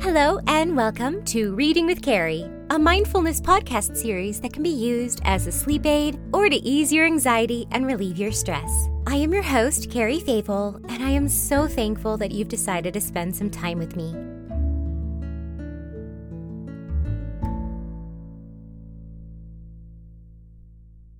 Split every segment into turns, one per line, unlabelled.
Hello, and welcome to Reading with Carrie, a mindfulness podcast series that can be used as a sleep aid or to ease your anxiety and relieve your stress. I am your host, Carrie Fable, and I am so thankful that you've decided to spend some time with me.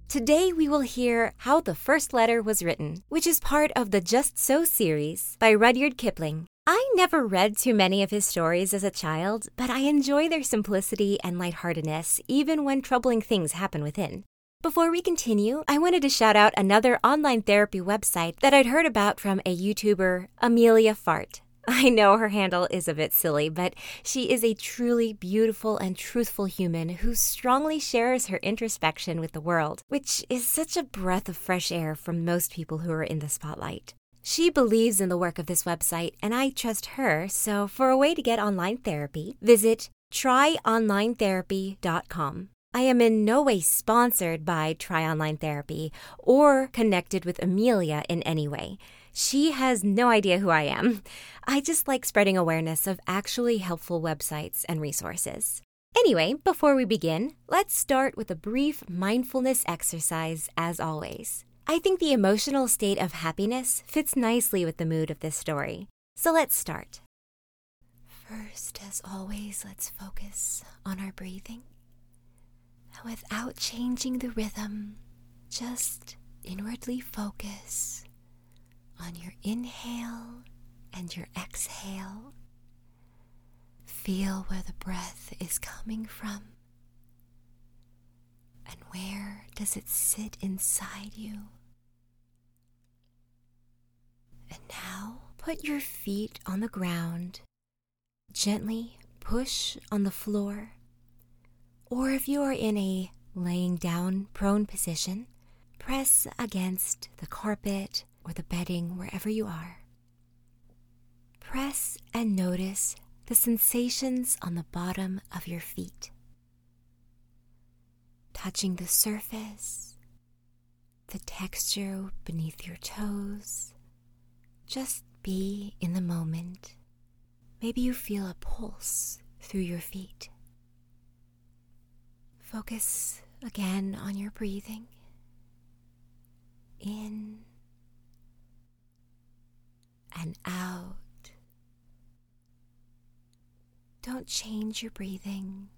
Today, we will hear How the First Letter Was Written, which is part of the Just So series by Rudyard Kipling. I never read too many of his stories as a child, but I enjoy their simplicity and lightheartedness even when troubling things happen within. Before we continue, I wanted to shout out another online therapy website that I'd heard about from a YouTuber, Amelia Fart. I know her handle is a bit silly, but she is a truly beautiful and truthful human who strongly shares her introspection with the world, which is such a breath of fresh air from most people who are in the spotlight. She believes in the work of this website, and I trust her, so for a way to get online therapy, visit tryonlinetherapy.com. I am in no way sponsored by Try Online Therapy or connected with Amelia in any way. She has no idea who I am. I just like spreading awareness of actually helpful websites and resources. Anyway, before we begin, let's start with a brief mindfulness exercise as always. I think the emotional state of happiness fits nicely with the mood of this story. So let's start. First, as always, let's focus on our breathing. Without changing the rhythm, just inwardly focus on your inhale and your exhale. Feel where the breath is coming from and where does it sit inside you. And now put your feet on the ground. Gently push on the floor or if you are in a laying down prone position, press against the carpet or the bedding wherever you are. Press and notice the sensations on the bottom of your feet, touching the surface, the texture beneath your toes. Just be in the moment. Maybe you feel a pulse through your feet. Focus again on your breathing. In and out. Don't change your breathing.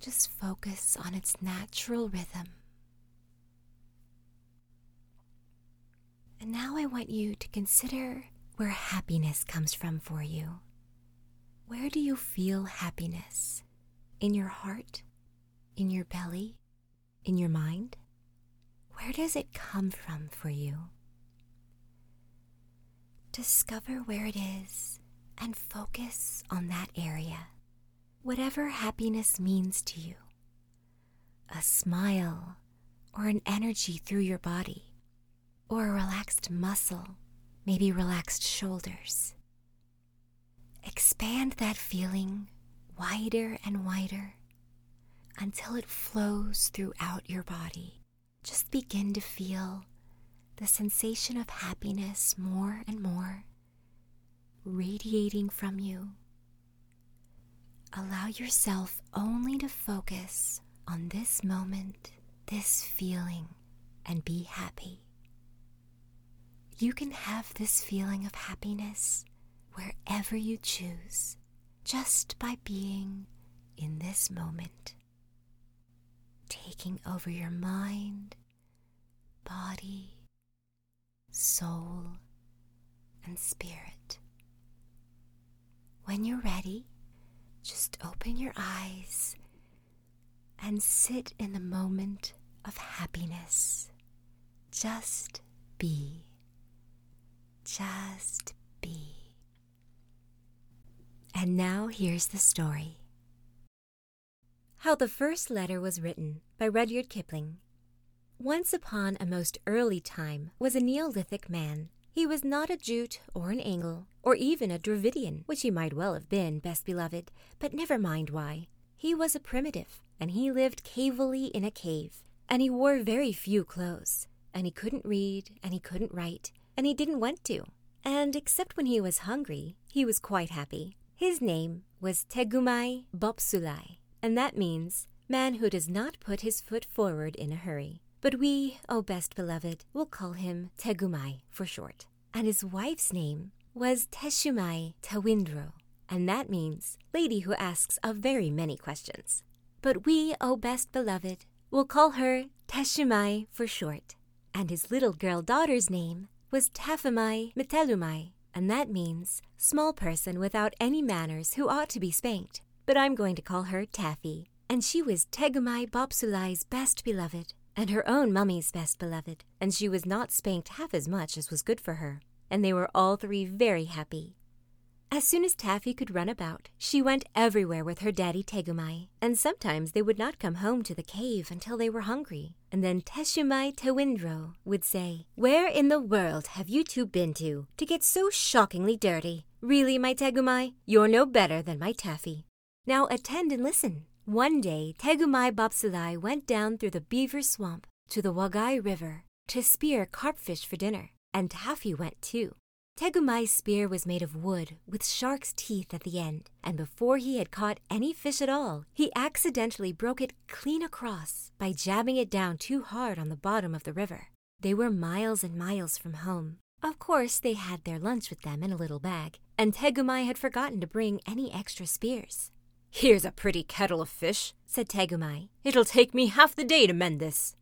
Just focus on its natural rhythm. And now I want you to consider where happiness comes from for you. Where do you feel happiness? In your heart? in your belly, in your mind? Where does it come from for you? Discover where it is and focus on that area. Whatever happiness means to you a smile, or an energy through your body, or a relaxed muscle, maybe relaxed shoulders. Expand that feeling wider and wider until it flows throughout your body. Just begin to feel the sensation of happiness more and more radiating from you. Allow yourself only to focus on this moment, this feeling, and be happy. You can have this feeling of happiness wherever you choose, just by being in this moment taking over your mind, body, soul, and spirit. When you're ready, just open your eyes and sit in the moment of happiness. Just be. Just be. And now here's the story. How the First Letter Was Written by Rudyard Kipling. Once upon a most early time was a Neolithic man. He was not a Jute or an Angle, or even a Dravidian, which he might well have been, best beloved, but never mind why. He was a primitive, and he lived cavily in a cave, and he wore very few clothes, and he couldn't read, and he couldn't write, and he didn't want to. And except when he was hungry, he was quite happy. His name was Tegumai Bopsulai, and that means man who does not put his foot forward in a hurry. But we, O oh best beloved, will call him Tegumai for short. And his wife's name was Teshumai Tewindrow, and that means lady who asks a very many questions. But we, O oh best beloved, will call her Teshumai for short. And his little girl daughter's name was Taffimai Metallumai, and that means small person without any manners who ought to be spanked. But I'm going to call her Taffy, and she was Tegumai Bopsulai's best beloved, and her own mummy's best beloved, and she was not spanked half as much as was good for her, and they were all three very happy. As soon as Taffy could run about, she went everywhere with her daddy Tegumai, and sometimes they would not come home to the cave until they were hungry. And then Teshumai Tewindrow would say, Where in the world have you two been to, to get so shockingly dirty? Really, my Tegumai, you're no better than my Taffy. Now attend and listen. One day, Tegumai Bopsulai went down through the beaver swamp to the Wagai River to spear carpfish for dinner, and Taffy went too. Tegumai's spear was made of wood with shark's teeth at the end, and before he had caught any fish at all, he accidentally broke it clean across by jabbing it down too hard on the bottom of the river. They were miles and miles from home. Of course, they had their lunch with them in a little bag, and Tegumai had forgotten to bring any extra spears.
Here's a pretty kettle of fish, said Tegumai. It'll take me half the day to mend this.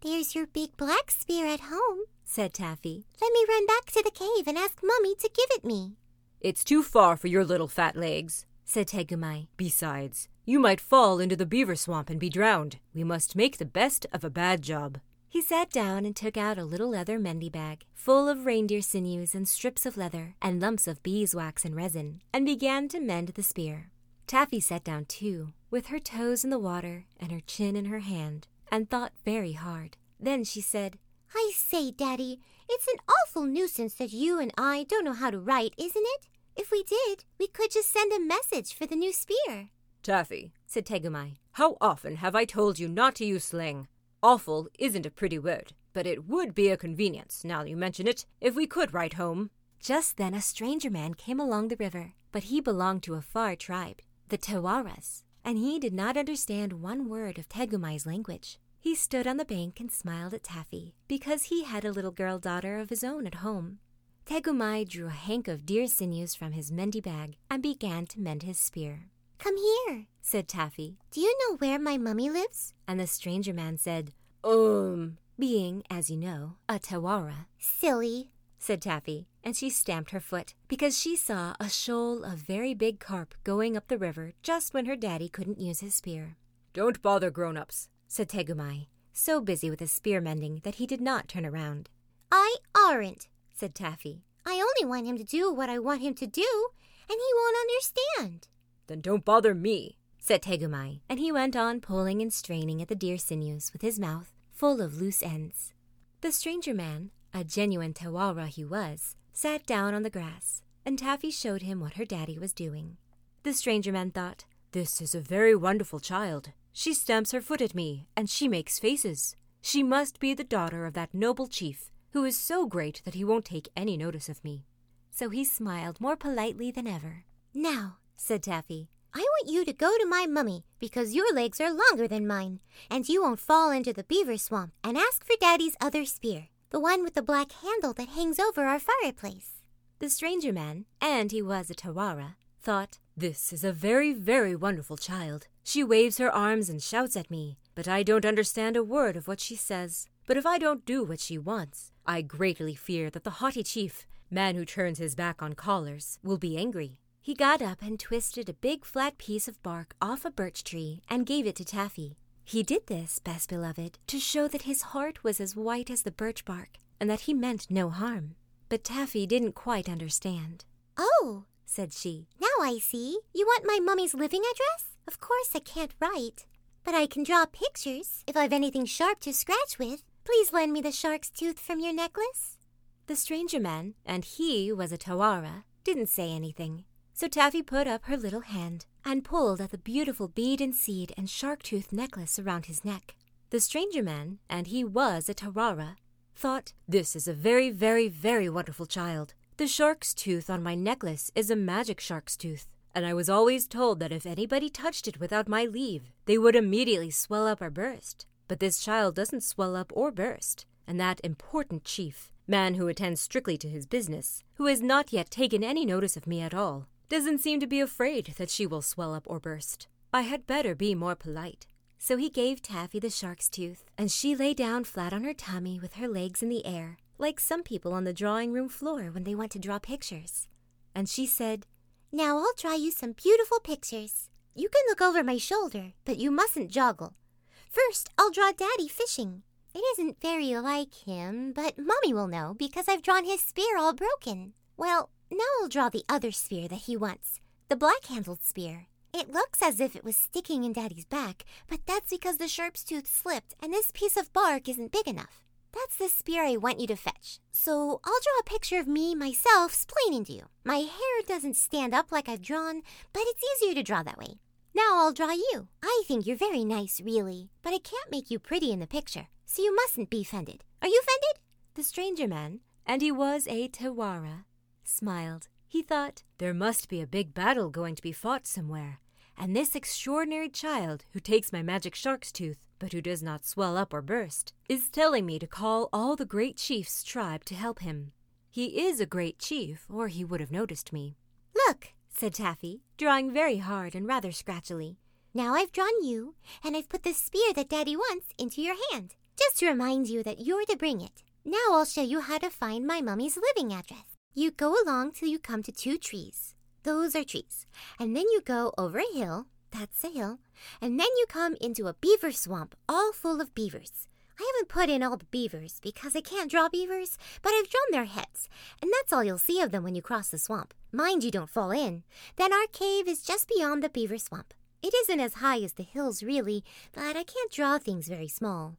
There's your big black spear at home,
said Taffy.
Let me run back to the cave and ask Mummy to give it me.
It's too far for your little fat legs, said Tegumai. Besides, you might fall into the beaver swamp and be drowned. We must make the best of a bad job.
He sat down and took out a little leather mendy bag full of reindeer sinews and strips of leather and lumps of beeswax and resin, and began to mend the spear. Taffy sat down too, with her toes in the water and her chin in her hand, and thought very hard. Then she said,
I say, Daddy, it's an awful nuisance that you and I don't know how to write, isn't it? If we did, we could just send a message for the new spear.
Taffy, said Tegumai, how often have I told you not to use slang? Awful isn't a pretty word, but it would be a convenience, now you mention it, if we could write home.
Just then a stranger man came along the river, but he belonged to a far tribe the Tewaras, and he did not understand one word of Tegumai's language. He stood on the bank and smiled at Taffy, because he had a little girl daughter of his own at home. Tegumai drew a hank of deer sinews from his mendy bag and began to mend his spear.
Come here,
said Taffy.
Do you know where my mummy lives?
And the stranger man said,
Um,
being, as you know, a Tewara.
Silly,
said Taffy, and she stamped her foot because she saw a shoal of very big carp going up the river just when her daddy couldn't use his spear.
Don't bother grown ups,
said Tegumai, so busy with his spear mending that he did not turn around.
I aren't,
said Taffy.
I only want him to do what I want him to do, and he won't understand.
Then don't bother me,
said Tegumai, and he went on pulling and straining at the deer sinews with his mouth full of loose ends. The stranger man, a genuine Tewara he was, sat down on the grass, and Taffy showed him what her daddy was doing. The stranger man thought, This is a very wonderful child. She stamps her foot at me, and she makes faces. She must be the daughter of that noble chief, who is so great that he won't take any notice of me. So he smiled more politely than ever.
Now,
said Taffy,
I want you to go to my mummy because your legs are longer than mine, and you won't fall into the beaver swamp, and ask for Daddy's other spear the one with the black handle that hangs over our fireplace.
The stranger man, and he was a Tewara, thought, This is a very, very wonderful child. She waves her arms and shouts at me, but I don't understand a word of what she says. But if I don't do what she wants, I greatly fear that the haughty chief, man who turns his back on callers, will be angry. He got up and twisted a big flat piece of bark off a birch tree and gave it to Taffy. He did this, best beloved, to show that his heart was as white as the birch bark, and that he meant no harm. But Taffy didn't quite understand.
Oh,
said she.
Now I see. You want my mummy's living address? Of course I can't write. But I can draw pictures if I've anything sharp to scratch with. Please lend me the shark's tooth from your necklace.
The stranger man, and he was a Tewara, didn't say anything. So Taffy put up her little hand and pulled at the beautiful bead and seed and shark tooth necklace around his neck. The stranger man, and he was a Tewara, thought, This is a very, very, very wonderful child. The shark's tooth on my necklace is a magic shark's tooth.
and I was always told that if anybody touched it without my leave, they would immediately swell up or burst. But this child doesn't swell up or burst, and that important chief, man who attends strictly to his business, who has not yet taken any notice of me at all, doesn't seem to be afraid that she will swell up or burst. I had better be more polite.
So he gave Taffy the shark's tooth, and she lay down flat on her tummy with her legs in the air, like some people on the drawing room floor when they want to draw pictures. And she said,
Now I'll draw you some beautiful pictures. You can look over my shoulder, but you mustn't joggle. First, I'll draw Daddy fishing. It isn't very like him, but Mommy will know because I've drawn his spear all broken. Well, now I'll draw the other spear that he wants, the black handled spear. It looks as if it was sticking in Daddy's back, but that's because the sharp's tooth slipped and this piece of bark isn't big enough. That's the spear I want you to fetch. So I'll draw a picture of me myself splaining to you. My hair doesn't stand up like I've drawn, but it's easier to draw that way. Now I'll draw you. I think you're very nice, really, but I can't make you pretty in the picture, so you mustn't be offended. Are you offended?
The stranger man, and he was a Tewara, smiled. He thought,
There must be a big battle going to be fought somewhere, and this extraordinary child who takes my magic shark's tooth, but who does not swell up or burst, is telling me to call all the great chief's tribe to help him. He is a great chief, or he would have noticed me.
Look, said Taffy, drawing very hard and rather scratchily. Now I've drawn you, and I've put the spear that Daddy wants into your hand, just to remind you that you're to bring it. Now I'll show you how to find my mummy's living address. You go along till you come to two trees. Those are trees. And then you go over a hill. That's a hill. And then you come into a beaver swamp all full of beavers. I haven't put in all the beavers because I can't draw beavers, but I've drawn their heads, and that's all you'll see of them when you cross the swamp. Mind you don't fall in. Then our cave is just beyond the beaver swamp. It isn't as high as the hills, really, but I can't draw things very small.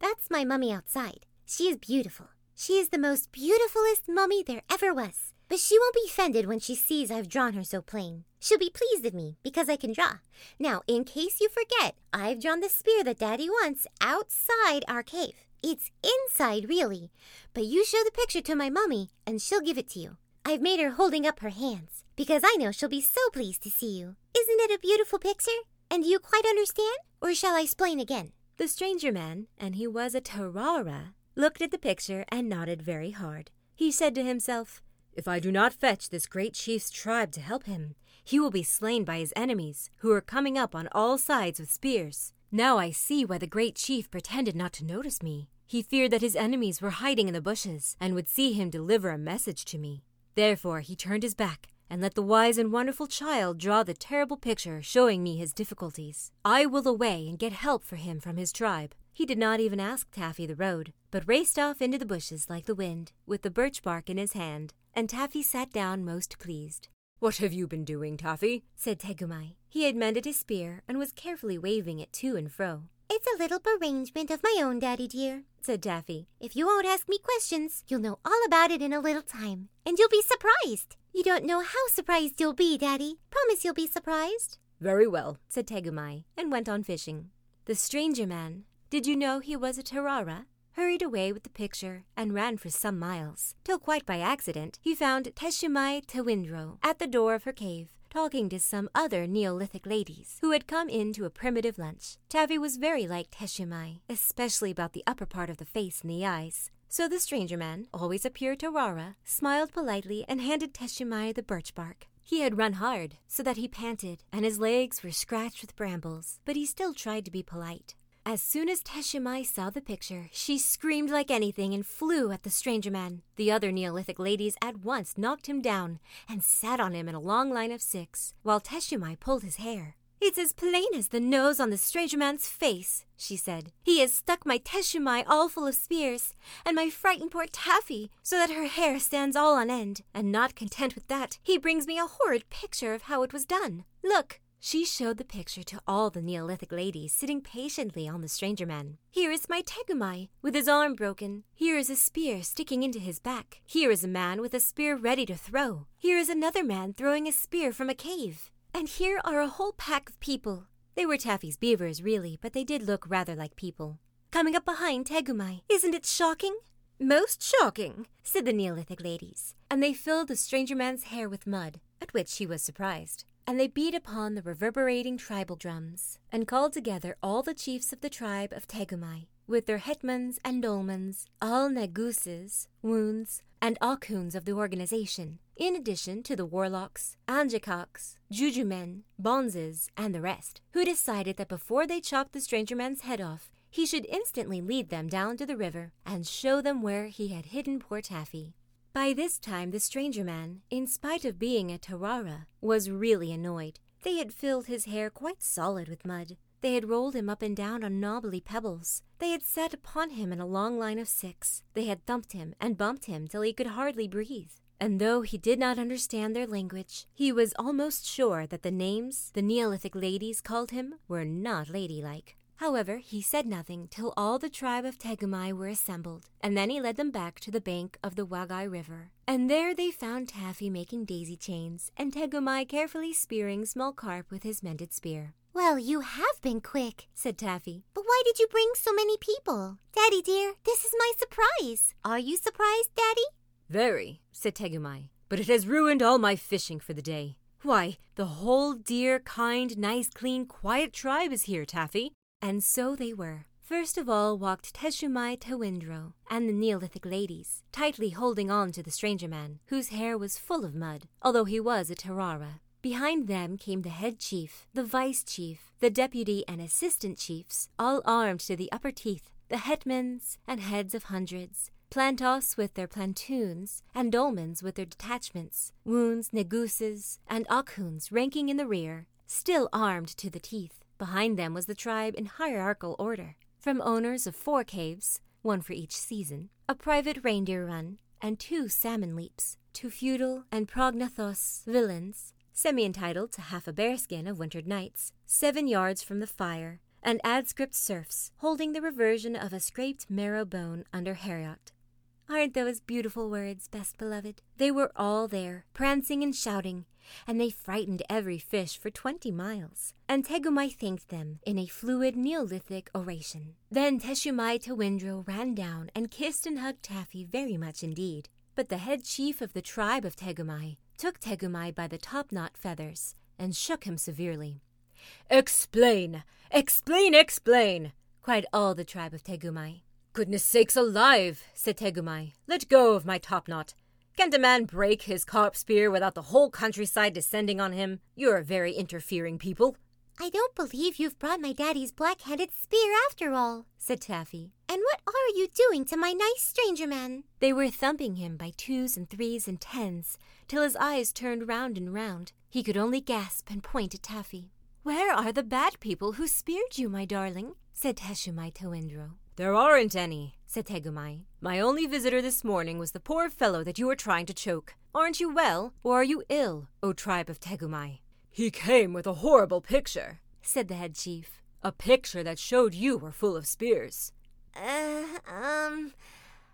That's my mummy outside. She is beautiful. She is the most beautifulest mummy there ever was. But she won't be offended when she sees I've drawn her so plain. She'll be pleased at me because I can draw. Now, in case you forget, I've drawn the spear that Daddy wants outside our cave. It's inside, really. But you show the picture to my mummy, and she'll give it to you. I've made her holding up her hands because I know she'll be so pleased to see you. Isn't it a beautiful picture? And do you quite understand? Or shall I explain again?
The stranger man, and he was a Tarara, looked at the picture and nodded very hard. He said to himself,
If I do not fetch this great chief's tribe to help him, he will be slain by his enemies, who are coming up on all sides with spears. Now I see why the great chief pretended not to notice me. He feared that his enemies were hiding in the bushes and would see him deliver a message to me. Therefore he turned his back and let the wise and wonderful child draw the terrible picture showing me his difficulties. I will away and get help for him from his tribe.
He did not even ask Taffy the road, but raced off into the bushes like the wind, with the birch bark in his hand, and Taffy sat down most pleased.
What have you been doing, Taffy?
said Tegumai. He had mended his spear and was carefully waving it to and fro.
It's a little arrangement of my own, Daddy dear, said Taffy. If you won't ask me questions, you'll know all about it in a little time, and you'll be surprised. You don't know how surprised you'll be, Daddy. Promise you'll be surprised.
Very well,
said Tegumai, and went on fishing. The stranger man, did you know he was a Tarara? Hurried away with the picture and ran for some miles, till quite by accident he found Teshumai Tewindrow at the door of her cave, talking to some other Neolithic ladies who had come in to a primitive lunch. Taffy was very like Teshumai, especially about the upper part of the face and the eyes. So the stranger man, always a pure Tarara, smiled politely and handed Teshumai the birch bark. He had run hard, so that he panted, and his legs were scratched with brambles, but he still tried to be polite. As soon as Teshumai saw the picture, she screamed like anything and flew at the stranger man. The other Neolithic ladies at once knocked him down and sat on him in a long line of six, while Teshumai pulled his hair. It's as plain as the nose on the stranger man's face, she said. He has stuck my Teshumai all full of spears, and my frightened poor Taffy, so that her hair stands all on end. And not content with that, he brings me a horrid picture of how it was done. Look, she showed the picture to all the Neolithic ladies sitting patiently on the stranger man. Here is my Tegumai, with his arm broken. Here is a spear sticking into his back. Here is a man with a spear ready to throw. Here is another man throwing a spear from a cave. And here are a whole pack of people. They were Taffy's beavers, really, but they did look rather like people. Coming up behind Tegumai. Isn't it shocking? Most shocking, said the Neolithic ladies, and they filled the stranger man's hair with mud, at which he was surprised. And they beat upon the reverberating tribal drums, and called together all the chiefs of the tribe of Tegumai, with their hetmans and dolmans, all neguses, wounds, and akhoonds of the organization, in addition to the warlocks, angekoks, jujumen, bonzes, and the rest, who decided that before they chopped the stranger man's head off, he should instantly lead them down to the river and show them where he had hidden poor Taffy. By this time, the stranger man, in spite of being a Tarara, was really annoyed. They had filled his hair quite solid with mud. They had rolled him up and down on knobbly pebbles. They had sat upon him in a long line of six. They had thumped him and bumped him till he could hardly breathe. And though he did not understand their language, he was almost sure that the names the Neolithic ladies called him were not ladylike. However, he said nothing till all the tribe of Tegumai were assembled, and then he led them back to the bank of the Wagai River. And there they found Taffy making daisy chains, and Tegumai carefully spearing small carp with his mended spear.
Well, you have been quick,
said Taffy.
But why did you bring so many people? Daddy dear, this is my surprise. Are you surprised, Daddy?
Very, said Tegumai. But it has ruined all my fishing for the day. Why, the whole dear, kind, nice, clean, quiet tribe is here, Taffy. And so they were. First of all walked Teshumai Tewindrow and the Neolithic ladies, tightly holding on to the stranger man, whose hair was full of mud, although he was a Tarara. Behind them came the head chief, the vice chief, the deputy and assistant chiefs, all armed to the upper teeth, the hetmans and heads of hundreds, plantos with their plantoons, and dolmans with their detachments, wounds, neguses, and akhoonds ranking in the rear, still armed to the teeth. Behind them was the tribe in hierarchical order, from owners of four caves, one for each season, a private reindeer run, and two salmon leaps, to feudal and prognathous villeins, semi entitled to half a bearskin of wintered nights, seven yards from the fire, and adscript serfs holding the reversion of a scraped marrow bone under Heriot. Aren't those beautiful words, best beloved? They were all there, prancing and shouting, and they frightened every fish for twenty miles. And Tegumai thanked them in a fluid Neolithic oration. Then Teshumai Tewindrow ran down and kissed and hugged Taffy very much indeed. But the head chief of the tribe of Tegumai took Tegumai by the topknot feathers and shook him severely. Explain! Explain! Explain! cried all the tribe of Tegumai. Goodness sakes alive, said Tegumai. Let go of my topknot. Can't a man break his carp spear without the whole countryside descending on him? You're a very interfering people.
I don't believe you've brought my daddy's black-headed spear after all, said Taffy. And what are you doing to my nice stranger man?
They were thumping him by twos and threes and tens, till his eyes turned round and round. He could only gasp and point at Taffy. Where are the bad people who speared you, my darling? said Teshumai Tewindrow. There aren't any, said Tegumai. My only visitor this morning was the poor fellow that you were trying to choke. Aren't you well, or are you ill, O tribe of Tegumai? He came with a horrible picture, said the head chief. A picture that showed you were full of spears.
Uh, um,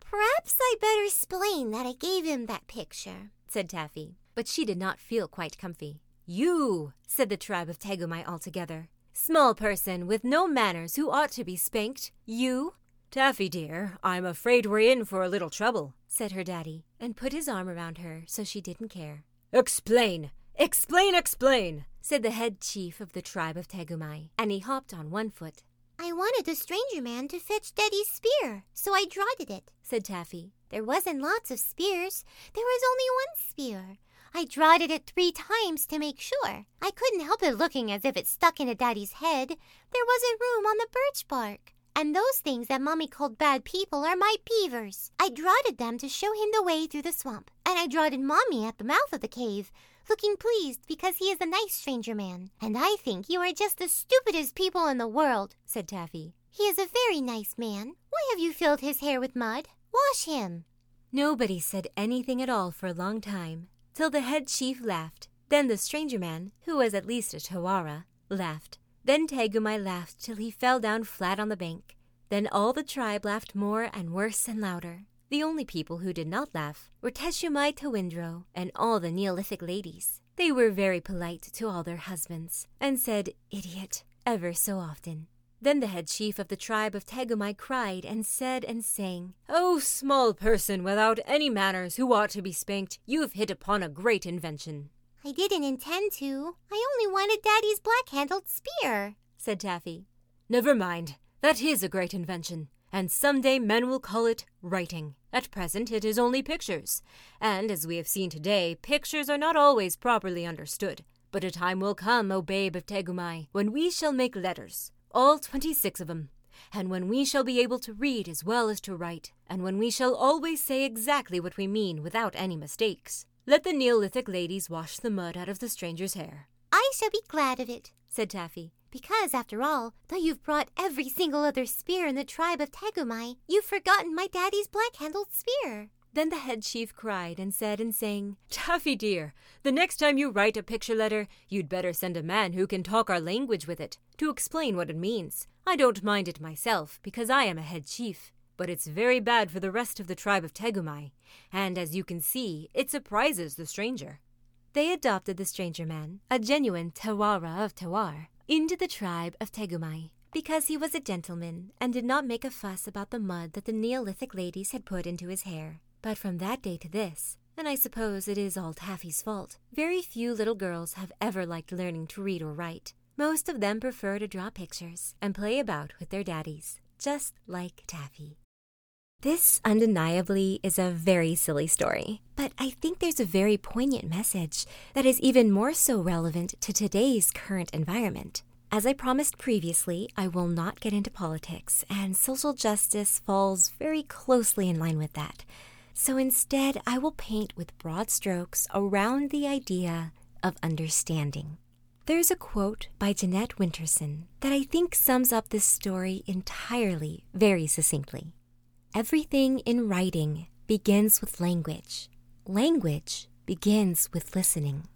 perhaps I better explain that I gave him that picture,
said Taffy. But she did not feel quite comfy. You, said the tribe of Tegumai altogether. Small person with no manners who ought to be spanked. You? Taffy, dear, I'm afraid we're in for a little trouble, said her daddy, and put his arm around her so she didn't care. Explain! Explain, explain! said the head chief of the tribe of Tegumai, and he hopped on one foot.
I wanted the stranger man to fetch Daddy's spear, so I drotted it,
said Taffy.
There wasn't lots of spears. There was only one spear. I drotted it three times to make sure. I couldn't help it looking as if it stuck into Daddy's head. There wasn't room on the birch bark. And those things that Mommy called bad people are my beavers. I drotted them to show him the way through the swamp. And I drotted Mommy at the mouth of the cave, looking pleased because he is a nice stranger man. And I think you are just the stupidest people in the world, said Taffy. He is a very nice man. Why have you filled his hair with mud? Wash him.
Nobody said anything at all for a long time, till the head chief laughed. Then the stranger man, who was at least a Tewara, laughed. Then Tegumai laughed till he fell down flat on the bank. Then all the tribe laughed more and worse and louder. The only people who did not laugh were Teshumai Tewindrow and all the Neolithic ladies. They were very polite to all their husbands, and said, idiot, ever so often. Then the head chief of the tribe of Tegumai cried and said and sang, O small person without any manners who ought to be spanked, you've hit upon a great invention.
I didn't intend to. I only wanted Daddy's black handled spear,
said Taffy. Never mind. That is a great invention, and some day men will call it writing. At present, it is only pictures. And as we have seen today, pictures are not always properly understood. But a time will come, O babe of Tegumai, when we shall make letters, all twenty six of them, and when we shall be able to read as well as to write, and when we shall always say exactly what we mean without any mistakes. Let the Neolithic ladies wash the mud out of the stranger's hair.
I shall be glad of it,
said Taffy.
Because, after all, though you've brought every single other spear in the tribe of Tegumai, you've forgotten my daddy's black handled spear.
Then the head chief cried and said and sang, Taffy dear, the next time you write a picture letter, you'd better send a man who can talk our language with it, to explain what it means. I don't mind it myself, because I am a head chief, but it's very bad for the rest of the tribe of Tegumai, and as you can see, it surprises the stranger. They adopted the stranger man, a genuine Tewara of Tewar, into the tribe of Tegumai because he was a gentleman and did not make a fuss about the mud that the Neolithic ladies had put into his hair. But from that day to this, and I suppose it is all Taffy's fault, very few little girls have ever liked learning to read or write. Most of them prefer to draw pictures and play about with their daddies, just like Taffy. This undeniably is a very silly story, but I think there's a very poignant message that is even more so relevant to today's current environment. As I promised previously, I will not get into politics, and social justice falls very closely in line with that. So instead, I will paint with broad strokes around the idea of understanding. There's a quote by Jeanette Winterson that I think sums up this story entirely very succinctly. Everything in writing begins with language. Language begins with listening.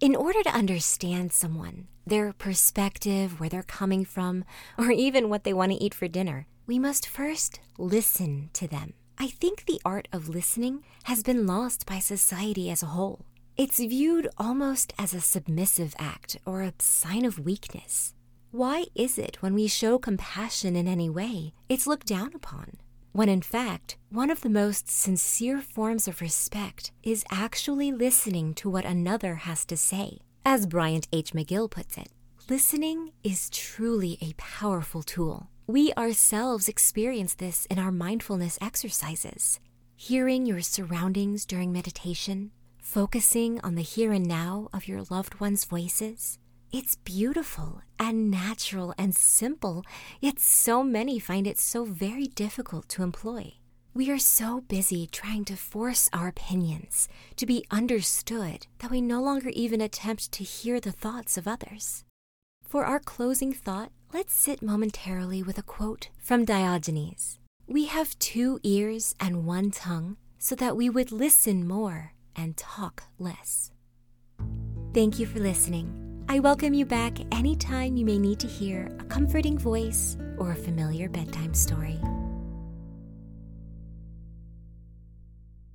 In order to understand someone, their perspective, where they're coming from, or even what they want to eat for dinner, we must first listen to them. I think the art of listening has been lost by society as a whole. It's viewed almost as a submissive act or a sign of weakness. Why is it when we show compassion in any way, it's looked down upon? When in fact, one of the most sincere forms of respect is actually listening to what another has to say. As Bryant H. McGill puts it, listening is truly a powerful tool. We ourselves experience this in our mindfulness exercises. Hearing your surroundings during meditation, focusing on the here and now of your loved ones' voices. It's beautiful and natural and simple, yet so many find it so very difficult to employ. We are so busy trying to force our opinions to be understood that we no longer even attempt to hear the thoughts of others. For our closing thought, let's sit momentarily with a quote from Diogenes We have two ears and one tongue, so that we would listen more and talk less. Thank you for listening. I welcome you back anytime you may need to hear a comforting voice or a familiar bedtime story.